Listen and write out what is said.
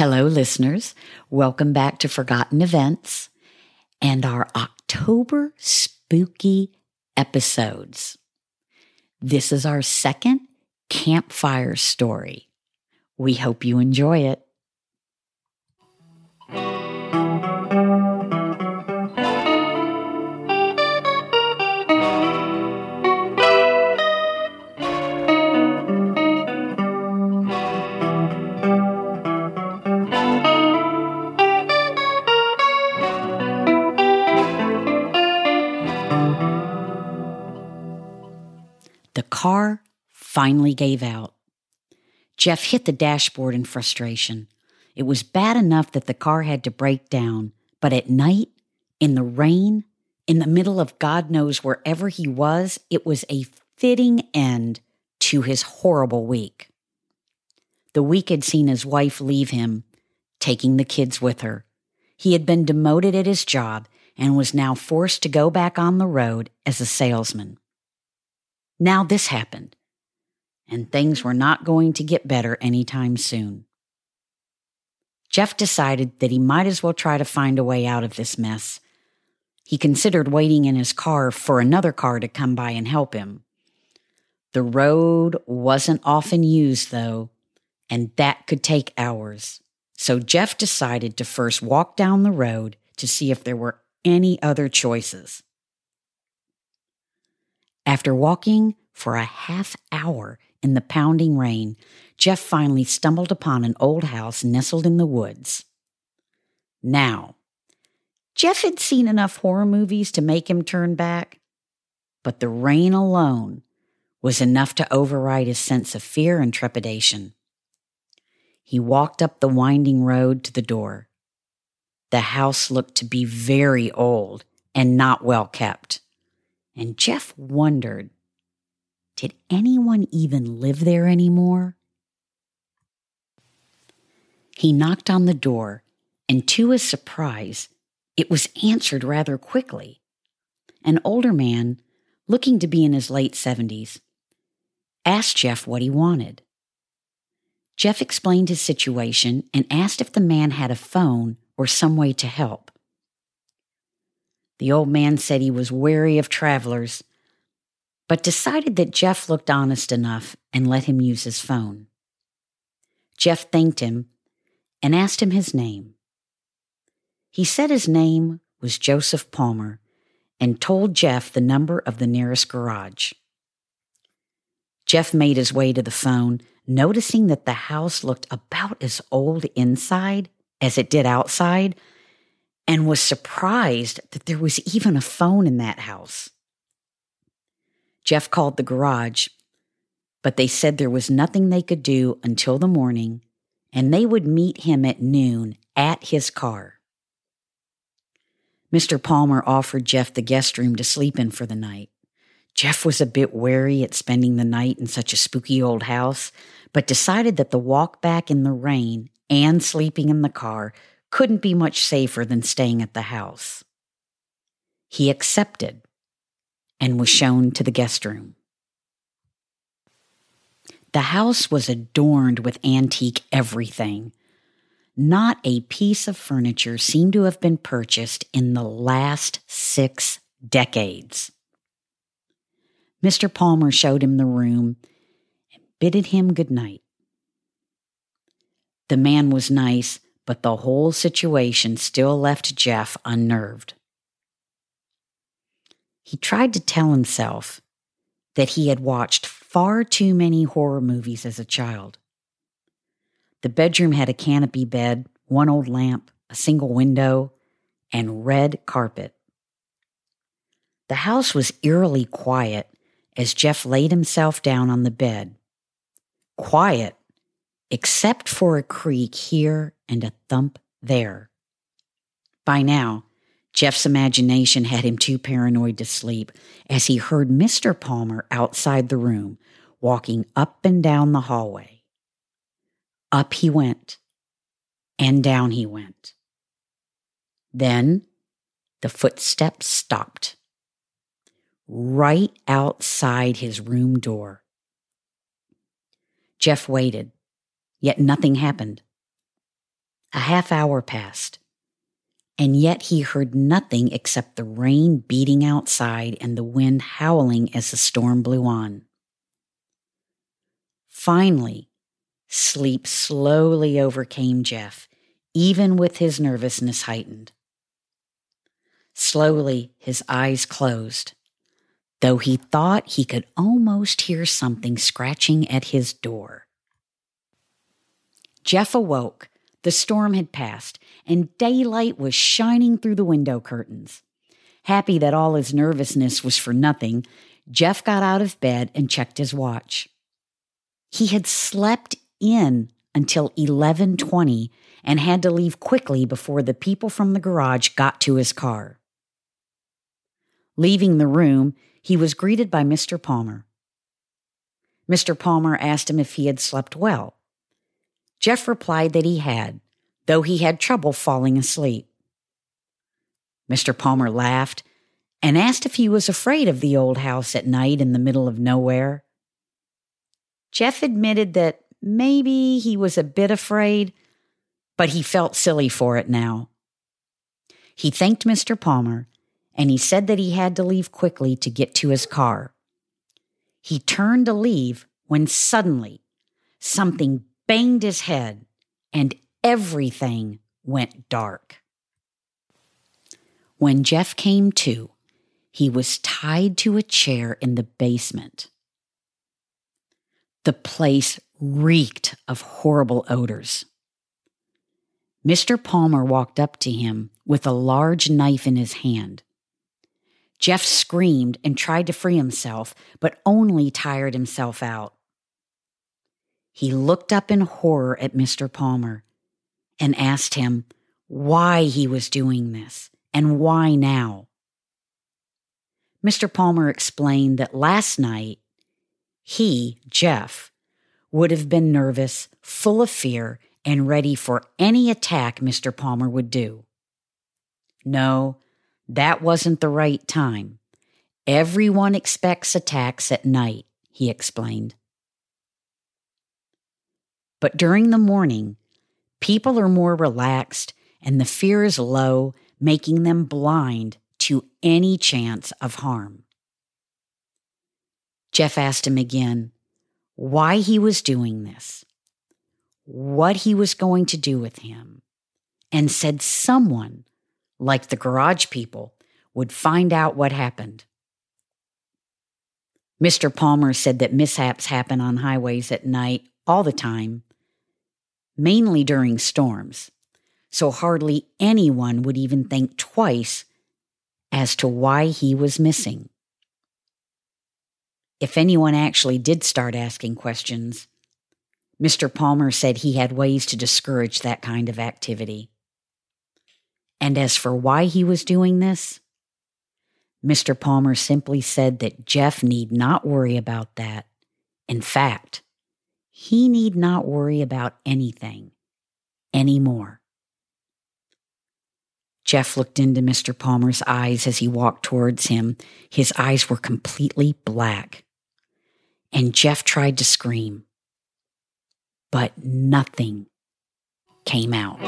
Hello, listeners. Welcome back to Forgotten Events and our October spooky episodes. This is our second campfire story. We hope you enjoy it. Car finally gave out. Jeff hit the dashboard in frustration. It was bad enough that the car had to break down, but at night, in the rain, in the middle of God knows wherever he was, it was a fitting end to his horrible week. The week had seen his wife leave him, taking the kids with her. He had been demoted at his job and was now forced to go back on the road as a salesman. Now this happened, and things were not going to get better anytime soon. Jeff decided that he might as well try to find a way out of this mess. He considered waiting in his car for another car to come by and help him. The road wasn't often used, though, and that could take hours. So Jeff decided to first walk down the road to see if there were any other choices. After walking for a half hour in the pounding rain, Jeff finally stumbled upon an old house nestled in the woods. Now, Jeff had seen enough horror movies to make him turn back, but the rain alone was enough to override his sense of fear and trepidation. He walked up the winding road to the door. The house looked to be very old and not well kept and Jeff wondered did anyone even live there anymore? He knocked on the door, and to his surprise, it was answered rather quickly. An older man, looking to be in his late 70s, asked Jeff what he wanted. Jeff explained his situation and asked if the man had a phone or some way to help. The old man said he was wary of travelers, but decided that Jeff looked honest enough and let him use his phone. Jeff thanked him and asked him his name. He said his name was Joseph Palmer and told Jeff the number of the nearest garage. Jeff made his way to the phone, noticing that the house looked about as old inside as it did outside and was surprised that there was even a phone in that house. Jeff called the garage, but they said there was nothing they could do until the morning, and they would meet him at noon at his car. Mr. Palmer offered Jeff the guest room to sleep in for the night. Jeff was a bit wary at spending the night in such a spooky old house, but decided that the walk back in the rain and sleeping in the car couldn't be much safer than staying at the house. He accepted and was shown to the guest room. The house was adorned with antique everything. Not a piece of furniture seemed to have been purchased in the last six decades. Mr. Palmer showed him the room and bidded him good night. The man was nice, but the whole situation still left Jeff unnerved. He tried to tell himself that he had watched far too many horror movies as a child. The bedroom had a canopy bed, one old lamp, a single window, and red carpet. The house was eerily quiet as Jeff laid himself down on the bed. Quiet except for a creak here and a thump there. By now, Jeff's imagination had him too paranoid to sleep as he heard Mr. Palmer outside the room, walking up and down the hallway. Up he went, and down he went. Then the footsteps stopped. Right outside his room door. Jeff waited, yet nothing happened. A half hour passed, and yet he heard nothing except the rain beating outside and the wind howling as the storm blew on. Finally, sleep slowly overcame Jeff, even with his nervousness heightened. Slowly, his eyes closed, though he thought he could almost hear something scratching at his door. Jeff awoke. The storm had passed, and daylight was shining through the window curtains. Happy that all his nervousness was for nothing, Jeff got out of bed and checked his watch. He had slept in until 11:20 and had to leave quickly before the people from the garage got to his car. Leaving the room, he was greeted by Mr. Palmer. Mr. Palmer asked him if he had slept well. Jeff replied that he had, though he had trouble falling asleep. Mr. Palmer laughed and asked if he was afraid of the old house at night in the middle of nowhere. Jeff admitted that maybe he was a bit afraid, but he felt silly for it now. He thanked Mr. Palmer and he said that he had to leave quickly to get to his car. He turned to leave when suddenly something banged his head and everything went dark. When Jeff came to, he was tied to a chair in the basement. The place reeked of horrible odors. Mr. Palmer walked up to him with a large knife in his hand. Jeff screamed and tried to free himself, but only tired himself out. He looked up in horror at Mr. Palmer and asked him why he was doing this and why now. Mr. Palmer explained that last night he, Jeff, would have been nervous, full of fear, and ready for any attack Mr. Palmer would do. No, that wasn't the right time. Everyone expects attacks at night, he explained. But during the morning, people are more relaxed and the fear is low, making them blind to any chance of harm. Jeff asked him again why he was doing this, what he was going to do with him, and said someone like the garage people, would find out what happened. Mr. Palmer said that mishaps happen on highways at night all the time, mainly during storms, so hardly anyone would even think twice as to why he was missing. If anyone actually did start asking questions, Mr. Palmer said he had ways to discourage that kind of activity. And as for why he was doing this, Mr. Palmer simply said that Jeff need not worry about that. In fact, he need not worry about anything anymore. Jeff looked into Mr. Palmer's eyes as he walked towards him. His eyes were completely black. And Jeff tried to scream, but nothing came out.